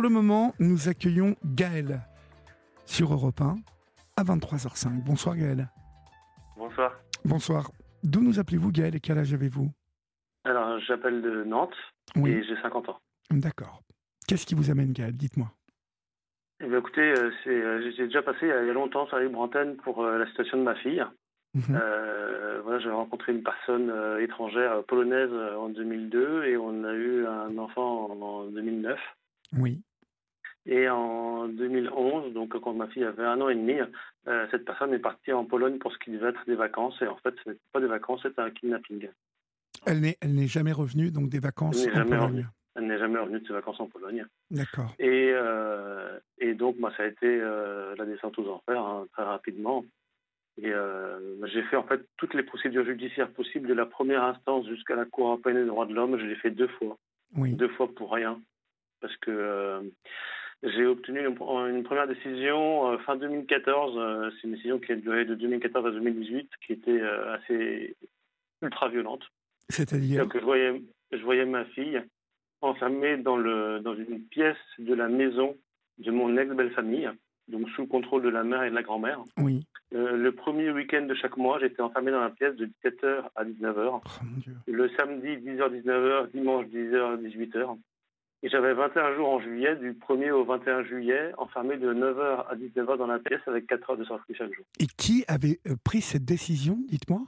Pour le moment, nous accueillons Gaël sur Europe 1 à 23h05. Bonsoir Gaël. Bonsoir. Bonsoir. D'où nous appelez-vous Gaël et quel âge avez-vous? Alors, j'appelle de Nantes Oui. et j'ai 50 ans. D'accord. Qu'est-ce qui vous amène Gaël? Dites-moi. Eh bien, écoutez, euh, euh, j'ai déjà passé il y a longtemps sur la libre antenne pour euh, la situation de ma fille. Mhm. Euh, voilà, j'ai rencontré une personne euh, étrangère euh, polonaise euh, en 2002 et on a eu un enfant en, en 2009. Oui. Et en 2011, donc quand ma fille avait un an et demi, euh, cette personne est partie en Pologne pour ce qui devait être des vacances. Et en fait, ce n'était pas des vacances, c'était un kidnapping. Elle n'est, jamais revenue, donc des vacances en Pologne. revenue. Elle n'est jamais revenue de ses vacances en Pologne. D'accord. Et, euh, et donc, moi, ça a été euh, la descente aux enfers, hein, très rapidement. Et j'ai fait en fait toutes les procédures judiciaires possibles, de la première instance jusqu'à la Cour européenne des droits de l'homme. Je l'ai fait deux fois, Oui. deux fois pour rien, parce que j'ai obtenu une, une première décision euh, fin 2014. euh, C'est une décision qui a duré de 2014 à 2018, qui était euh, assez ultra violente. C'est-à-dire Donc, je voyais, je voyais ma fille enfermée dans, le, dans une pièce de la maison de mon ex-belle-famille, donc sous le contrôle de la mère et de la grand-mère. Oui. Le premier week-end de chaque mois, j'étais enfermé dans la pièce de 17h à 19h. Oh mon Dieu. Le samedi, 10h-19h, dimanche, 10h-18h. Et j'avais 21 jours en juillet, du 1er au 21 juillet, enfermé de 9h à 19h dans la pièce avec 4 heures de sortie chaque jour. Et qui avait euh, pris cette décision Dites-moi?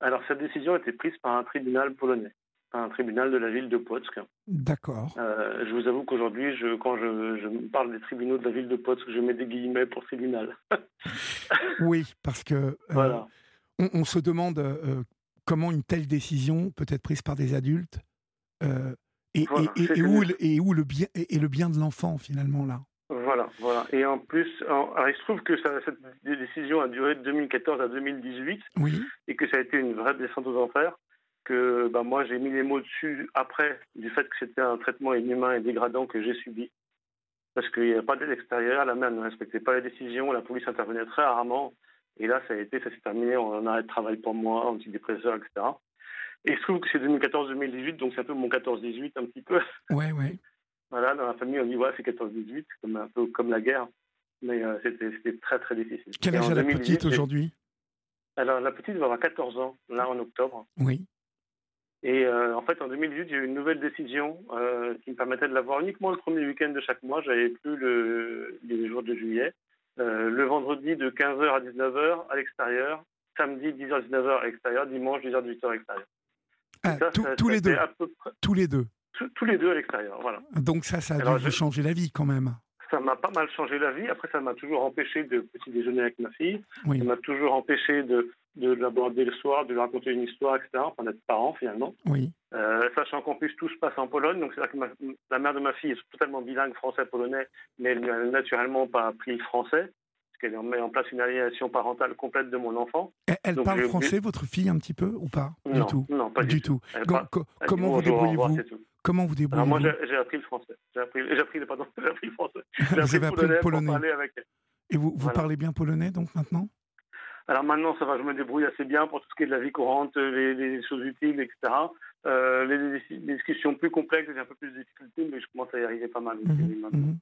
Alors, cette décision a été prise par un tribunal polonais, par un tribunal de la ville de Płock. D'accord. Euh, je vous avoue qu'aujourd'hui, je, quand je, je parle des tribunaux de la ville de Płock, je mets des guillemets pour tribunal. Oui, parce que euh, voilà. on, on se demande euh, comment une telle décision peut être prise par des adultes euh, et, Voilà, et- et- c'est et où, le- et où le bien et, et le bien de l'enfant finalement là? Voilà, voilà. Et en plus, alors, il se trouve que ça- cette décision a duré de 2014 à 2018 Oui. et que ça a été une vraie descente aux enfers. Que bah, moi, j'ai mis les mots dessus après du fait que c'était un traitement inhumain et dégradant que j'ai subi. Parce qu'il n'y avait pas d'aide extérieure, la mère ne respectait pas les décisions, la police intervenait très rarement. Et là, ça a été, ça s'est terminé en arrêt de travail pour moi, antidépresseur, etc. Et il se trouve que c'est 2014-2018, donc c'est un peu mon 14-18 un petit peu. Ouais, ouais. Voilà, dans la famille, on dit, ouais, c'est 14-18, comme un peu comme la guerre. Mais euh, c'était très, très difficile. Quel âge a la 2018, petite aujourd'hui? Alors, la petite va avoir 14 ans, là, en octobre. Oui. Et euh, en fait, en 2018, j'ai eu une nouvelle décision euh, qui me permettait de l'avoir uniquement le premier week-end de chaque mois. J'avais plus le, les jours de juillet. Euh, le vendredi de 15h à 19h à l'extérieur. Samedi, 10h, 19h à l'extérieur. Dimanche, 10h, 18h à l'extérieur. Ah, ça, tous- ça- tous ça les deux. peu Tous les deux. tous- tous les deux à l'extérieur, voilà. Donc ça, ça a Alors, dû je- changer la vie quand même. Ça m'a pas mal changé la vie. Après, ça m'a toujours empêché de petit déjeuner avec ma fille. Oui. Ça m'a toujours empêché de, de l'aborder le soir, de lui raconter une histoire, etc. Enfin, d'être parent, finalement. Oui. Euh, sachant qu'en plus, tout se passe en Pologne. Donc, c'est-à-dire que ma- la mère de ma fille est totalement bilingue français-polonais, mais elle n'a naturellement pas appris le français, parce qu'elle met en place une aliénation parentale complète de mon enfant. Elle, elle Donc, parle français, votre fille, un petit peu ou pas? Non, Du tout. non, pas du tout. Elle parle- elle comment vous débrouillez-vous. Comment vous Alors, moi, débrouillez-vous j'ai appris le français. J'ai appris, appris, pardon, appris le français. J'ai appris le polonais pour parler avec elle. Et vous, vous Voilà. parlez bien polonais donc maintenant? Alors maintenant, ça va, je me débrouille assez bien pour tout ce qui est de la vie courante, les, les choses utiles, etc. Euh, les, discussions plus complexes, j'ai un peu plus de difficultés, mais je commence à y arriver pas mal. maintenant. mhm.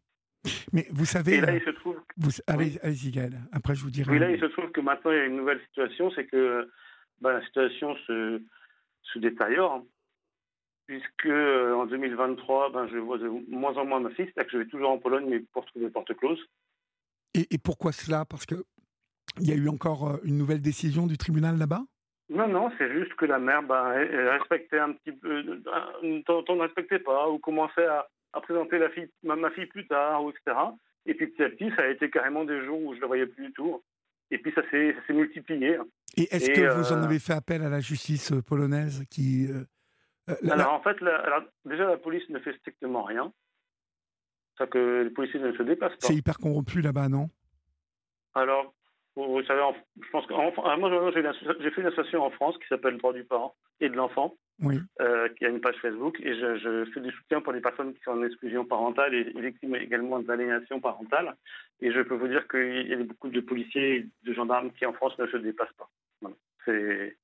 Mais vous savez, Et là, il se trouve, vous, allez, allez-y Gaël, après je vous dirai. oui, là, il se trouve que maintenant, il y a une nouvelle situation, c'est que bah, la situation se, se détériore, hein, puisque euh, en 2023, ben, je vois de moins en moins ma fille, c'est-à-dire que je vais toujours en Pologne, mais pour trouver porte close. Et, et pourquoi cela? Parce que il y a eu encore euh, une nouvelle décision du tribunal là-bas? Non, non, c'est juste que la mère ben, elle respectait un petit peu, euh, ne respectait pas, ou commençait à, à présenter la fille, ma, ma fille plus tard, etc. Et puis petit à petit, ça a été carrément des jours où je la voyais plus du tout. Et puis ça s'est multiplié. Et est-ce que vous en euh, avez fait appel à la justice euh, polonaise qui euh, euh, la- Alors en fait, la- alors, déjà la police ne fait strictement rien. C'est que les policiers ne se déplacent pas. c'est hyper corrompu là-bas, non? Alors, vous, vous savez, en- je pense que ah, moi j'ai fait une association en France qui s'appelle Droit du parent et de l'enfant. Oui. euh, qui a une page Facebook et je, je fais du soutien pour les personnes qui sont en exclusion parentale et, victimes également d'aliénation parentale. Et je peux vous dire qu'il y a beaucoup de policiers et de gendarmes qui en France ne se déplacent pas. Voilà. C'est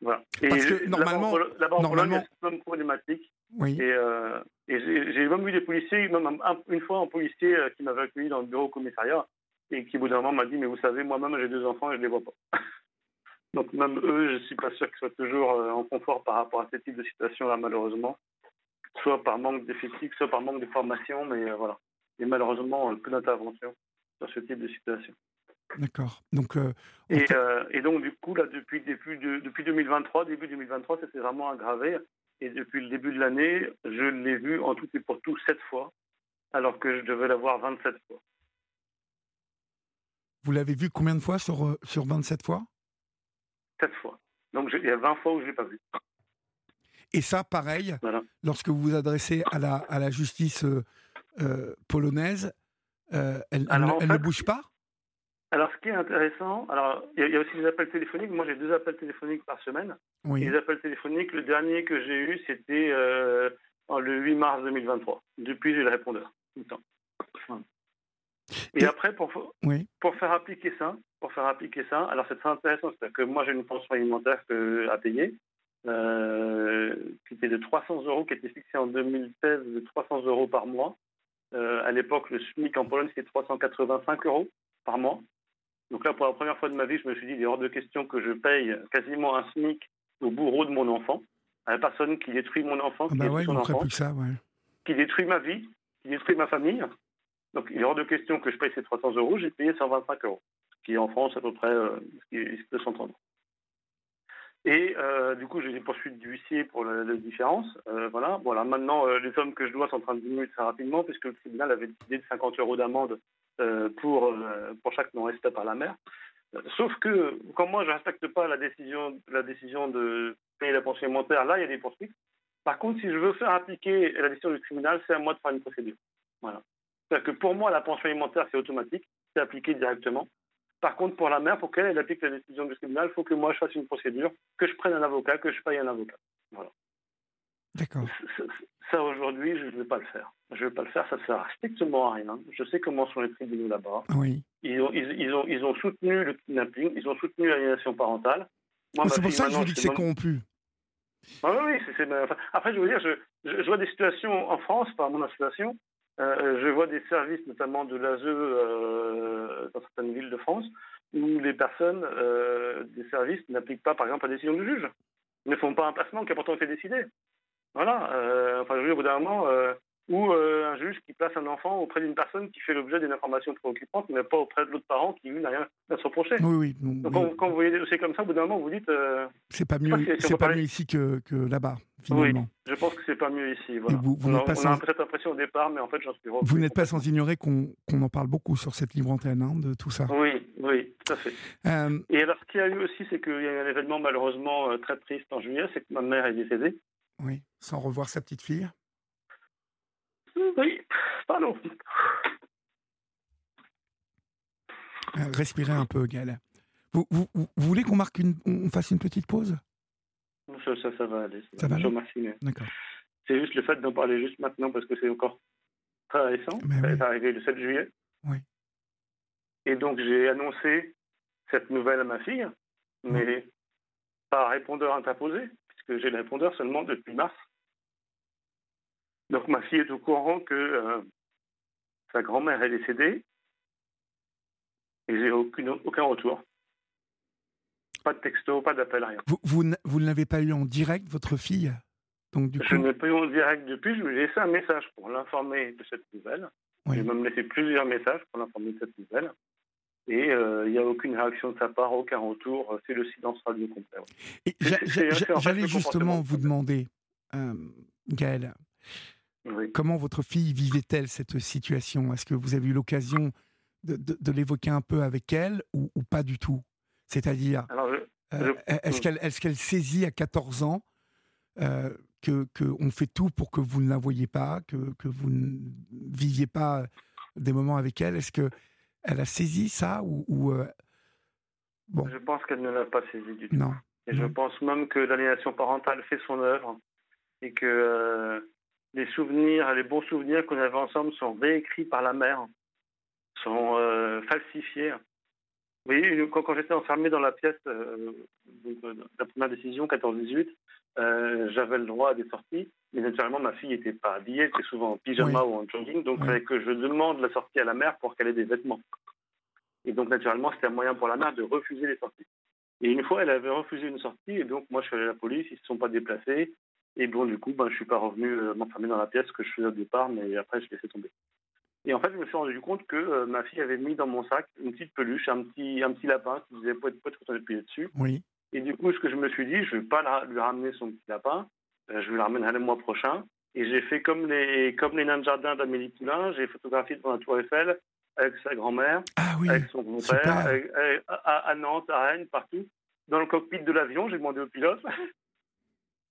voilà. Et Parce que normalement- a cette même problématique. Oui. Et, euh, et j'ai même eu des policiers, même une fois un policier euh, qui m'avait accueilli dans le bureau commissariat et qui, au bout d'un moment, m'a dit Mais vous savez, moi-même, j'ai deux enfants et je ne les vois pas. Donc, même eux, je ne suis pas sûr qu'ils soient toujours euh, en confort par rapport à ce type de situation-là, malheureusement. Soit par manque d'effectifs, soit par manque de formation, mais voilà. Et malheureusement, peu d'intervention sur ce type de situation. D'accord. Donc, euh, et, euh, et, donc, du coup, là, depuis, depuis, depuis 2023, début 2023, ça s'est vraiment aggravé. Et depuis le début de l'année, je l'ai vu en tout et pour tout sept fois, alors que je devais l'avoir 27 fois. Vous l'avez vu combien de fois sur, euh, sur 27 fois? Sept fois. Donc, il y a 20 fois où je ne l'ai pas vu. Et ça, pareil, lorsque vous vous adressez à la, à la justice polonaise, elle, elle, ne bouge pas? Alors, ce qui est intéressant, alors il y, a aussi les appels téléphoniques. Moi, j'ai deux appels téléphoniques par semaine. Oui. Les appels téléphoniques, le dernier que j'ai eu, c'était euh, le 8 mars 2023. Depuis, j'ai le répondeur tout le temps. Et, après, pour, pour faire appliquer ça, pour faire appliquer ça, alors c'est très intéressant, c'est que moi j'ai une pension alimentaire à payer, euh, qui était de 300 euros, qui était fixée en 2016 de 300 euros par mois. Euh, à l'époque, le SMIC en Pologne c'était 385 euros par mois. Donc là, pour la première fois de ma vie, je me suis dit, il est hors de question que je paye quasiment un SMIC au bourreau de mon enfant, à la personne qui détruit mon enfant, ah qui, bah détruit son enfant ça, qui détruit ma vie, qui détruit ma famille. Donc il est hors de question que je paye ces 300 euros, j'ai payé 125 euros, ce qui est en France à peu près euh, ce qui peut s'entendre. Et euh, du coup, j'ai des poursuites d'huissier pour la, différence. Euh, voilà. voilà. Maintenant, les sommes que je dois sont en train de diminuer très rapidement, puisque le tribunal avait décidé de 50 euros d'amende pour, pour chaque non-respect par la mer. Sauf que, comme moi, je ne respecte pas la décision, la décision de payer la pension alimentaire, là, il y a des poursuites. Par contre, si je veux faire appliquer la décision du tribunal, c'est à moi de faire une procédure. Voilà. C'est-à-dire que pour moi, la pension alimentaire, c'est automatique, c'est appliqué directement. Par contre, pour la mère, pour qu'elle applique la décision du tribunal, il faut que moi, je fasse une procédure, que je prenne un avocat, que je paye un avocat. Voilà. D'accord. Ça, aujourd'hui, je ne vais pas le faire. Je ne vais pas le faire, ça ne sert strictement à rien. Je sais comment sont les tribunaux là-bas. Oui. Ils ont, ils, ont, ils ont soutenu le kidnapping, ils ont soutenu l'aliénation parentale. C'est pour ça que je vous dis que c'est corrompu. Ah oui, oui. après, je veux dire, je, je, vois des situations en France, par mon association, euh, je vois des services, notamment de l'ASE euh, dans certaines villes de France, où les personnes euh, des services n'appliquent pas, par exemple, la décision du juge. Ne font pas un placement qui a pourtant été décidé. Voilà. Euh, enfin, je veux dire, au bout d'un moment, euh, ou euh, un juge qui place un enfant auprès d'une personne qui fait l'objet d'une information préoccupante, mais pas auprès de l'autre parent qui, lui, n'a rien à se reprocher. Oui, oui. Donc, Quand, vous voyez des dossiers comme ça, au bout d'un moment, vous dites. c'est pas mieux, c'est pas mieux ici que, que là-bas, finalement. Oui, je pense que c'est pas mieux ici. Voilà. Vous, vous on, a, sans... cette impression au départ, mais en fait, j'en suis Vous n'êtes pas sans ignorer qu'on en parle beaucoup sur cette libre antenne, hein, de tout ça. Oui, oui, tout à fait. Et alors, ce qu'il y a eu aussi, c'est qu'il y a eu un événement malheureusement très triste en juillet, c'est que ma mère est décédée. Oui, sans revoir sa petite fille Oui, pardon. Euh, respirez un peu, Gaël. Vous, vous, vous voulez qu'on marque une, on fasse une petite pause? Ça, ça, ça, va aller. Ça, va. D'accord. C'est juste le fait d'en parler juste maintenant parce que c'est encore très récent. ça est arrivé le 7 juillet. Oui. Et donc j'ai annoncé cette nouvelle à ma fille, mais par répondeur interposé que j'ai le répondeur seulement depuis mars. Donc ma fille est au courant que euh, sa grand-mère est décédée et j'ai aucune, aucun retour. Pas de texto, pas d'appel, rien. Vous, vous, ne l'avez pas eu en direct, votre fille? Donc, du Je ne l'ai pas eu en direct depuis. Je lui ai laissé un message pour l'informer de cette nouvelle. Oui. J'ai même laissé plusieurs messages pour l'informer de cette nouvelle. Et euh, il n'y a aucune réaction de sa part, aucun retour. C'est le silence radio complet. J'allais justement vous demander, euh, Gaël, comment votre fille vivait-elle cette situation? Est-ce que vous avez eu l'occasion de, l'évoquer un peu avec elle ou, pas du tout? C'est-à-dire, euh, est-ce qu'elle est saisit à 14 ans euh, que qu'on fait tout pour que vous ne la voyiez pas, que, que vous ne viviez pas des moments avec elle? Est-ce que elle a saisi ça ou, euh, bon. Je pense qu'elle ne l'a pas saisi du tout. Non. Et je pense même que l'aliénation parentale fait son œuvre et que euh, les souvenirs, les bons souvenirs qu'on avait ensemble sont réécrits par la mère, sont euh, falsifiés. Oui, quand, quand j'étais enfermé dans la pièce euh, de la première décision, 14-18, euh, j'avais le droit à des sorties, mais naturellement, ma fille n'était pas habillée, elle était souvent en pyjama ou en jogging, donc il fallait que je demande la sortie à la mère pour qu'elle ait des vêtements. Et donc, naturellement, c'était un moyen pour la mère de refuser les sorties. Et une fois, elle avait refusé une sortie, et donc moi, je suis allé à la police, ils ne se sont pas déplacés, et bon, du coup, ben, je ne suis pas revenu euh, m'enfermer dans la pièce que je faisais au départ, mais après, je laissé tomber. Et en fait, je me suis rendu compte que euh, ma fille avait mis dans mon sac une petite peluche, un petit, un petit lapin qui disait poète poète quand on appuyait dessus. Oui. Et du coup, ce que je me suis dit, je ne vais pas lui ramener son petit lapin, euh, je vais le ramener le mois prochain. Et j'ai fait comme les, comme les nains de jardin d'Amélie Poulain, j'ai photographié devant la Tour Eiffel avec sa grand-mère, ah avec son grand-père, à, Nantes, à Rennes, partout. Dans le cockpit de l'avion, j'ai demandé au pilote.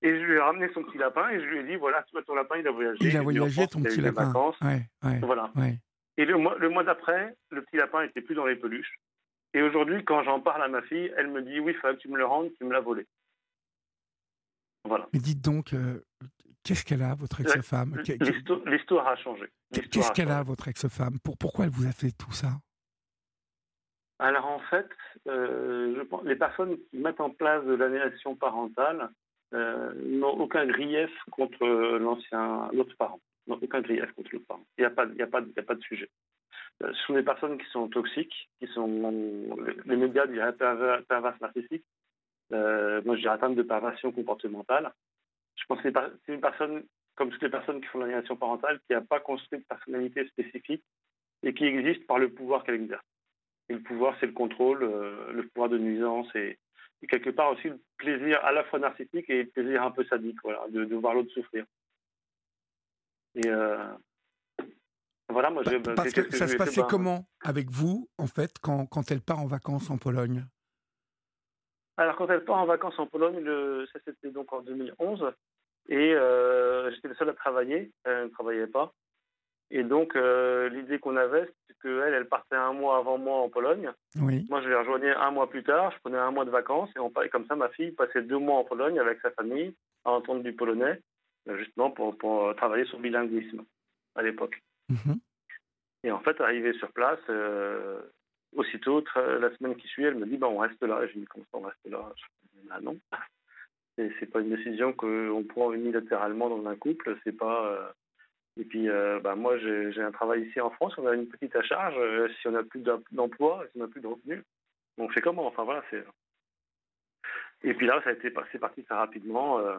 Et je lui ai ramené son petit lapin et je lui ai dit voilà, ton lapin, il a voyagé. Il a voyagé, ton petit lapin. Vacances. Ouais, ouais, voilà. Et le mois, le mois d'après, le petit lapin n'était plus dans les peluches. Et aujourd'hui, quand j'en parle à ma fille, elle me dit oui, il fallait que tu me le rendes, tu me l'as volé. Voilà. Mais dites donc, euh, qu'est-ce qu'elle a, votre ex-femme? L'histoire a changé. Qu'est-ce qu'elle a, votre ex-femme? Pour, Pourquoi elle vous a fait tout ça? Alors en fait, euh, je pense, les personnes qui mettent en place de l'annulation parentale euh, n'ont aucun grief contre l'ancien, l'autre parent. N'ont aucun grief contre l'autre parent. Il n'y a, pas, a, a pas de sujet. Euh, ce sont des personnes qui sont toxiques, qui sont, les médias diraient pervers narcissiques. Euh, moi, je dirais atteinte de perversion comportementale. Je pense que c'est une personne, comme toutes les personnes qui font l'aliénation parentale, qui n'a pas construit de personnalité spécifique et qui existe par le pouvoir qu'elle exerce. Et le pouvoir, c'est le contrôle, le pouvoir de nuisance et quelque part aussi le plaisir à la fois narcissique et le plaisir un peu sadique, voilà, de, de voir l'autre souffrir. Et euh, voilà, moi, bah, parce que, ça se passait comment avec vous, en fait, quand, quand elle part en vacances en Pologne? Alors, quand elle part en vacances en Pologne, le, ça c'était donc en 2011, et euh, j'étais le seul à travailler, elle ne travaillait pas. Et donc, euh, l'idée qu'on avait, c'est qu'elle, elle partait un mois avant moi en Pologne. Oui. Moi, je les rejoignais un mois plus tard. Je prenais un mois de vacances. Et on parlait comme ça. Ma fille passait deux mois en Pologne avec sa famille, à entendre du polonais, euh, justement pour, pour travailler sur le bilinguisme à l'époque. Mhm. Et en fait, arrivée sur place, euh, aussitôt, la semaine qui suit, elle me dit bah, on reste là. Et je dis comment ça, on reste là? Je dis, bah, non. C'est pas une décision qu'on prend unilatéralement dans un couple. C'est pas et puis, euh, bah, moi, j'ai un travail ici en France, on a une petite à charge, euh, si on n'a plus d'emploi, si on n'a plus de revenus. Donc, c'est comment? Enfin, voilà, c'est. Et puis là, ça a été passé parti très rapidement. Euh.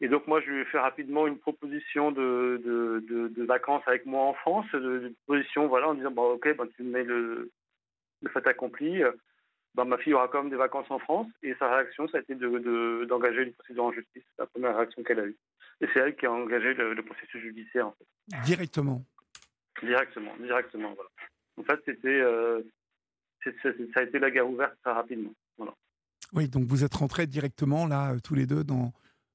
Et donc, moi, je lui ai fait rapidement une proposition de, de, de, vacances avec moi en France, de, proposition, voilà, en disant, bah, OK, bah, tu me mets le, le fait accompli. Bah, ma fille aura quand même des vacances en France. Et sa réaction, ça a été d'engager une procédure en justice. C'est la première réaction qu'elle a eue. Et c'est elle qui a engagé le, processus judiciaire. En fait. Directement Directement, directement, voilà. En fait, c'était, euh, ça a été la guerre ouverte très rapidement. Voilà. Oui, donc vous êtes rentrés directement, là, euh, tous les deux, dans,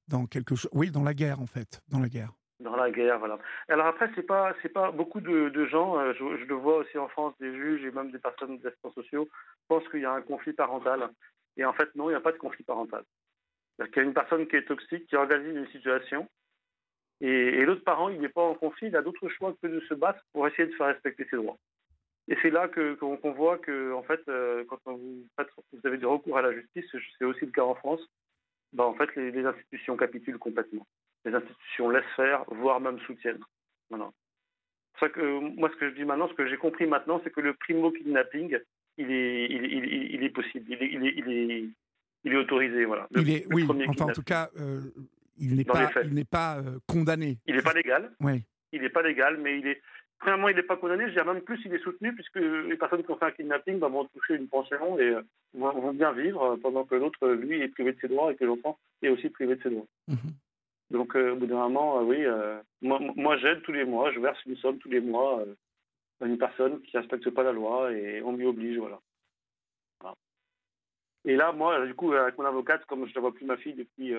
dans quelque chose. Oui, dans la guerre, en fait. Dans la guerre. Dans la guerre, voilà. Alors après, c'est pas, c'est pas beaucoup de, de gens, euh, je, je, le vois aussi en France, des juges et même des personnes d'assistants sociaux, pensent qu'il y a un conflit parental. Et en fait, non, il n'y a pas de conflit parental. C'est-à-dire qu'il y a une personne qui est toxique, qui organise une situation, et, l'autre parent, il n'est pas en conflit, il a d'autres choix que de se battre pour essayer de faire respecter ses droits. Et c'est là qu'on voit que, en fait, euh, quand vous, avez du recours à la justice, c'est aussi le cas en France, bah, en fait, les, institutions capitulent complètement. Les institutions laissent faire, voire même soutiennent. Voilà. Ça que moi, ce que je dis maintenant, ce que j'ai compris maintenant, c'est que le primo kidnapping, il est, possible, il est, il est autorisé, voilà. est, oui, enfin en tout cas, euh, il n'est pas, il n'est pas euh, condamné. Il n'est pas légal. Oui. Il n'est pas légal, mais il est. Premièrement, il n'est pas condamné. Je dirais même plus, il est soutenu puisque les personnes qui ont fait un kidnapping bah, vont toucher une pension et euh, vont, bien vivre pendant que l'autre, lui, est privé de ses droits et que l'enfant est aussi privé de ses droits. Mhm. Donc, au bout d'un moment, oui, moi, moi j'aide tous les mois, je verse une somme tous les mois à une personne qui ne respecte pas la loi et on m'y oblige, voilà. Et là, moi, du coup, avec mon avocate, comme je ne vois plus ma fille depuis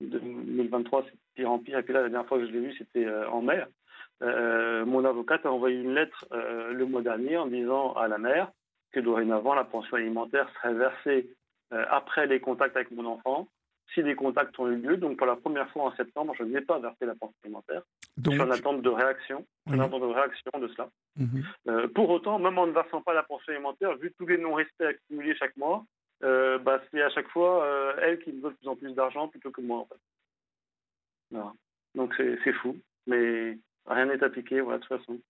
2023, c'est pire en pire. Et puis là, la dernière fois que je l'ai vue, c'était euh, en mai. Euh, mon avocate a envoyé une lettre euh, le mois dernier en disant à la mère que dorénavant, la pension alimentaire serait versée après les contacts avec mon enfant si des contacts ont eu lieu. Donc, pour la première fois en septembre, je n'ai pas versé la pension alimentaire. Donc... Je suis en attente de réaction. En attente de réaction de cela. Mhm. Euh, pour autant, même en ne versant pas la pension alimentaire, vu tous les non-respects accumulés chaque mois, euh, bah, c'est à chaque fois euh, elle qui me donne de plus en plus d'argent plutôt que moi, en fait. Donc, c'est fou. Mais rien n'est appliqué, voilà, de toute façon.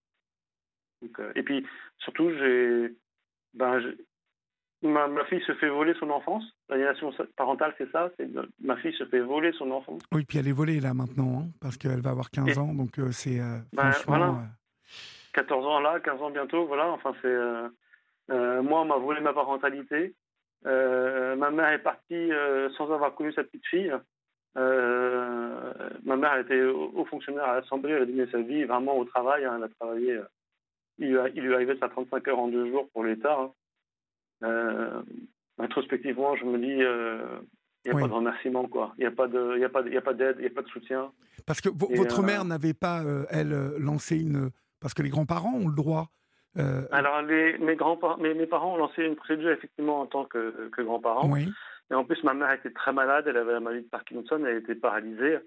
et puis, surtout, j'ai ben, Ma, ma, fille se fait voler son enfance. L'aliénation parentale, c'est ça. C'est ma fille se fait voler son enfance. Oui, puis elle est volée là maintenant, hein, parce qu'elle va avoir 15 ans, donc euh, c'est euh, franchement. 14 euh, ans là, 15 ans bientôt, voilà. Enfin, c'est moi, on m'a volé ma parentalité. ma mère est partie sans avoir connu sa petite fille. ma mère était haut fonctionnaire à l'Assemblée, elle a donné sa vie vraiment au travail. Hein, elle a travaillé. il, lui, il lui arrivait sa 35 heures en deux jours pour l'État. Hein. Euh, introspectivement, je me dis, il euh, n'y a pas de remerciement, quoi. Il n'y a pas de, il a pas, il a pas d'aide, il n'y a pas de soutien. Parce que votre euh, mère n'avait pas, elle, lancé une, parce que les grands-parents ont le droit. Alors, les, mes, grands mes, mes, parents ont lancé une procédure effectivement en tant que, que grands-parents. Oui. Et en plus, ma mère était très malade, elle avait la maladie de Parkinson, elle était paralysée,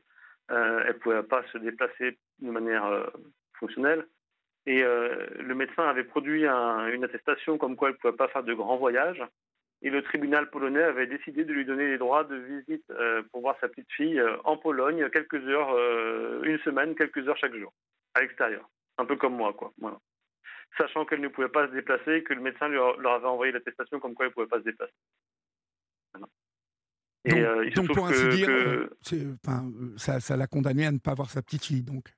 elle ne pouvait pas se déplacer de manière fonctionnelle. Et euh, le médecin avait produit une attestation comme quoi elle ne pouvait pas faire de grands voyages. Et le tribunal polonais avait décidé de lui donner les droits de visite euh, pour voir sa petite fille euh, en Pologne, quelques heures, une semaine, quelques heures chaque jour, à l'extérieur. Un peu comme moi, quoi. Voilà. Sachant qu'elle ne pouvait pas se déplacer, que le médecin leur avait envoyé l'attestation comme quoi elle ne pouvait pas se déplacer. Et donc, pour ainsi dire, ça, ça l'a condamné à ne pas voir sa petite fille, donc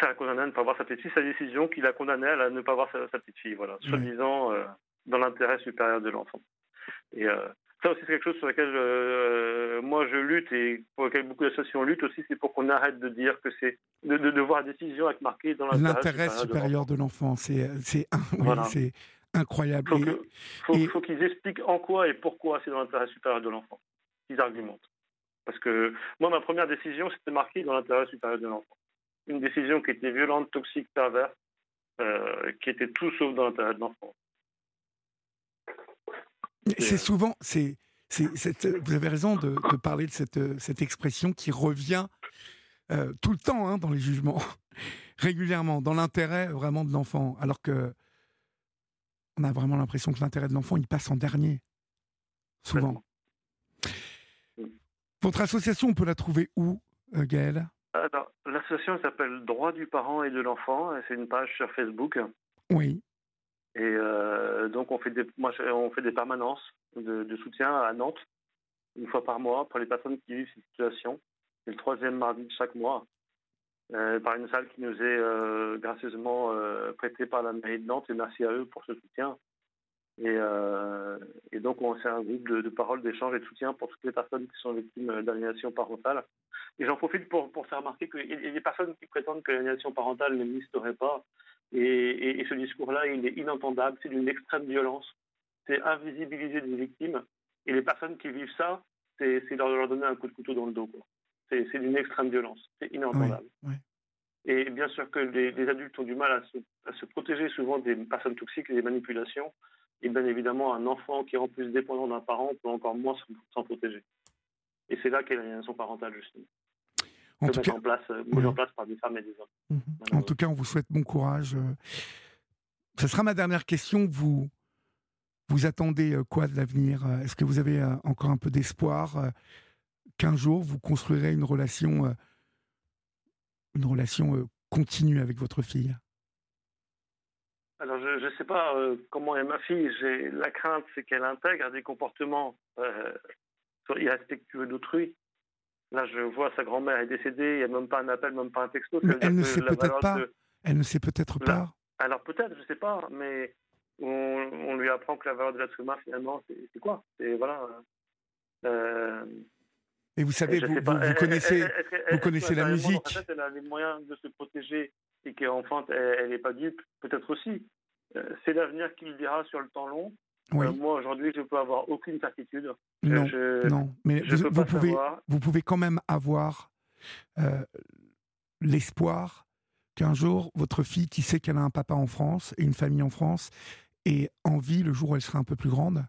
ça a condamné à ne pas voir sa petite fille, sa décision qui l'a condamné à ne pas voir sa, petite fille, voilà, soi-disant euh, dans l'intérêt supérieur de l'enfant. Et euh, ça aussi, c'est quelque chose sur lequel euh, moi je lutte et pour lequel beaucoup d'associations luttent aussi, c'est pour qu'on arrête de dire que c'est de, de, voir la décision être marquée dans l'intérêt supérieur, de l'enfant. C'est c'est incroyable. Il faut qu'ils expliquent en quoi et pourquoi c'est dans l'intérêt supérieur de l'enfant. Ils argumentent. Parce que moi, ma première décision, c'était marqué dans l'intérêt supérieur de l'enfant une décision qui était violente, toxique, perverse, euh, qui était tout sauf dans l'intérêt de l'enfant. C'est euh, souvent, c'est, vous avez raison de, parler de cette, cette, expression qui revient euh, tout le temps hein, dans les jugements, régulièrement, dans l'intérêt vraiment de l'enfant, alors que on a vraiment l'impression que l'intérêt de l'enfant, il passe en dernier, souvent. Votre association, on peut la trouver où, Gaëlle? L'association s'appelle Droit du parent et de l'enfant. C'est une page sur Facebook. Oui. Et euh, donc, on fait, des, moi, on fait des permanences de, soutien à Nantes, une fois par mois, pour les personnes qui vivent cette situation. C'est le troisième mardi de chaque mois, euh, par une salle qui nous est euh, gracieusement prêtée par la mairie de Nantes. Et merci à eux pour ce soutien. Et, et donc, on c'est un groupe de, de parole, d'échange et de soutien pour toutes les personnes qui sont victimes d'aliénation parentale. Et j'en profite pour, pour faire remarquer qu'il y a des personnes qui prétendent que l'aliénation parentale n'existerait pas. Et, et, ce discours-là, il est inentendable, c'est d'une extrême violence. C'est invisibiliser des victimes. Et les personnes qui vivent ça, c'est leur, leur, donner un coup de couteau dans le dos. C'est d'une extrême violence. C'est inentendable. Et bien sûr que les, adultes ont du mal à se, à se, protéger souvent des personnes toxiques et des manipulations. Et bien évidemment, un enfant qui est en plus dépendant d'un parent peut encore moins s'en protéger. Et c'est là qu'est l'aliénation parentale, justement en tout cas, en place, euh, en place par des femmes et des hommes. Mhm. En tout cas, on vous souhaite bon courage. Euh. Ce sera ma dernière question. Vous, vous attendez euh, quoi de l'avenir Est-ce que vous avez encore un peu d'espoir qu'un jour vous construirez une relation, une relation continue avec votre fille? Alors, je ne sais pas comment est ma fille. J'ai la crainte, c'est qu'elle intègre des comportements irrespectueux d'autrui. Là, je vois sa grand-mère est décédée, il n'y a même pas un appel, même pas un texto. elle ne sait peut-être pas. Elle ne sait peut-être pas. Alors peut-être, je ne sais pas, mais on, lui apprend que la valeur de l'être humain, finalement, c'est quoi? C'est voilà. Euh, et vous savez, vous, vous, connaissez, vous connaissez la musique. En fait, elle a les moyens de se protéger et qu'enfin, elle n'est pas dupe, peut-être aussi. Euh, c'est l'avenir qui le dira sur le temps long. Euh, moi, aujourd'hui, je ne peux avoir aucune certitude. Non, non. mais vous, pouvez, vous pouvez quand même avoir euh, l'espoir qu'un jour, votre fille, qui sait qu'elle a un papa en France et une famille en France, ait envie, le jour où elle sera un peu plus grande,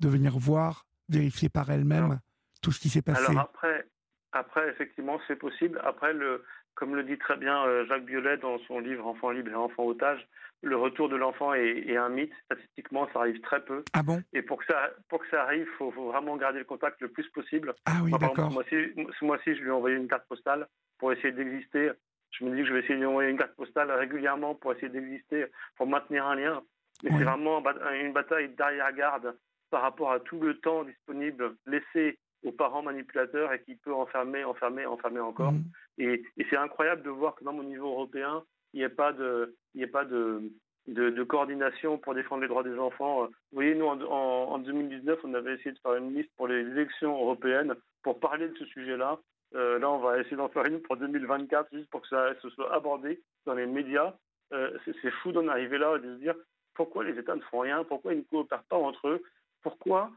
de venir voir, vérifier par elle-même tout ce qui s'est passé. Alors après, après effectivement, c'est possible. Après, le, comme le dit très bien euh, Jacques Violet dans son livre Enfant libre et enfant otage, le retour de l'enfant est, un mythe. Statistiquement, ça arrive très peu. Ah bon? Et pour que ça, pour que ça arrive, il faut, vraiment garder le contact le plus possible. Ah oui, d'accord. Ce mois-ci, je lui ai envoyé une carte postale pour essayer d'exister. Je me dis que je vais essayer de lui envoyer une carte postale régulièrement pour essayer d'exister, pour maintenir un lien. Mais c'est vraiment une bataille d'arrière-garde par rapport à tout le temps disponible laissé aux parents manipulateurs et qui peut enfermer, enfermer, enfermer encore. Mmh. Et, c'est incroyable de voir que même au niveau européen, il n'y ait pas de, il pas de, de, coordination pour défendre les droits des enfants. Vous voyez, nous, en, en, 2019, on avait essayé de faire une liste pour les élections européennes pour parler de ce sujet-là. Euh, là, on va essayer d'en faire une pour 2024, juste pour que ça se soit abordé dans les médias. Euh, c'est fou d'en arriver là et de se dire pourquoi les États ne font rien, pourquoi ils ne coopèrent pas entre eux, pourquoi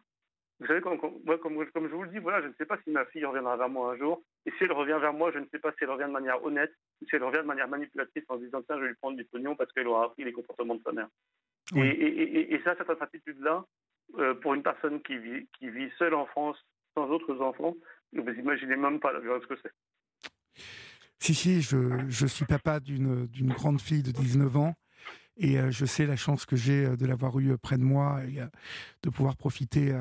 vous savez, comme, comme, comme, je vous le dis, voilà, je ne sais pas si ma fille reviendra vers moi un jour. Et si elle revient vers moi, je ne sais pas si elle revient de manière honnête ou si elle revient de manière manipulatrice en disant tiens, je vais lui prendre du pognon parce qu'elle aura appris les comportements de sa mère. Et, et, et, ça, cette attitude-là, euh, pour une personne qui vit, qui vit seule en France, sans autres enfants, vous imaginez même pas la violence que c'est. Si, si, je, je suis papa d'une grande fille de 19 ans. Et euh, je sais la chance que j'ai euh, de l'avoir eu près de moi et de pouvoir profiter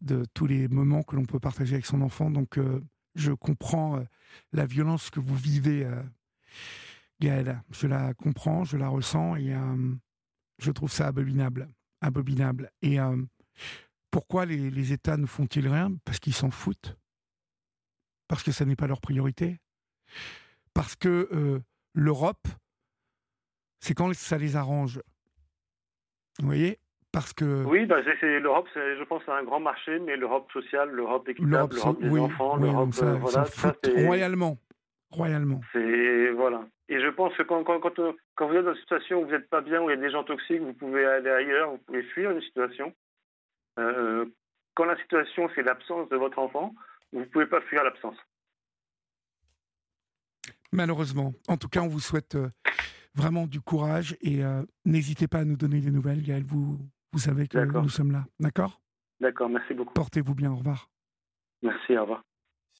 de tous les moments que l'on peut partager avec son enfant. Donc, euh, je comprends euh, la violence que vous vivez, euh, Gaëlle. Je la comprends, je la ressens et je trouve ça abominable. Abominable. Et pourquoi les, les, États ne font-ils rien? Parce qu'ils s'en foutent. Parce que ça n'est pas leur priorité. Parce que l'Europe, c'est quand ça les arrange. Vous voyez? Parce que... Oui, bah, l'Europe, je pense, c'est un grand marché, mais l'Europe sociale, l'Europe équitable, l'Europe, des enfants, l'Europe... Ça, euh, voilà, ça, royalement. Royalement. C'est, voilà. Et je pense que quand, quand, quand, euh, quand, vous êtes dans une situation où vous n'êtes pas bien, où il y a des gens toxiques, vous pouvez aller ailleurs, vous pouvez fuir une situation. Euh, quand la situation, c'est l'absence de votre enfant, vous ne pouvez pas fuir l'absence. Malheureusement. En tout cas, on vous souhaite vraiment du courage et n'hésitez pas à nous donner des nouvelles, Gaël. Vous, vous savez que nous sommes là. D'accord? D'accord, merci beaucoup. Portez-vous bien, au revoir. Merci, au revoir.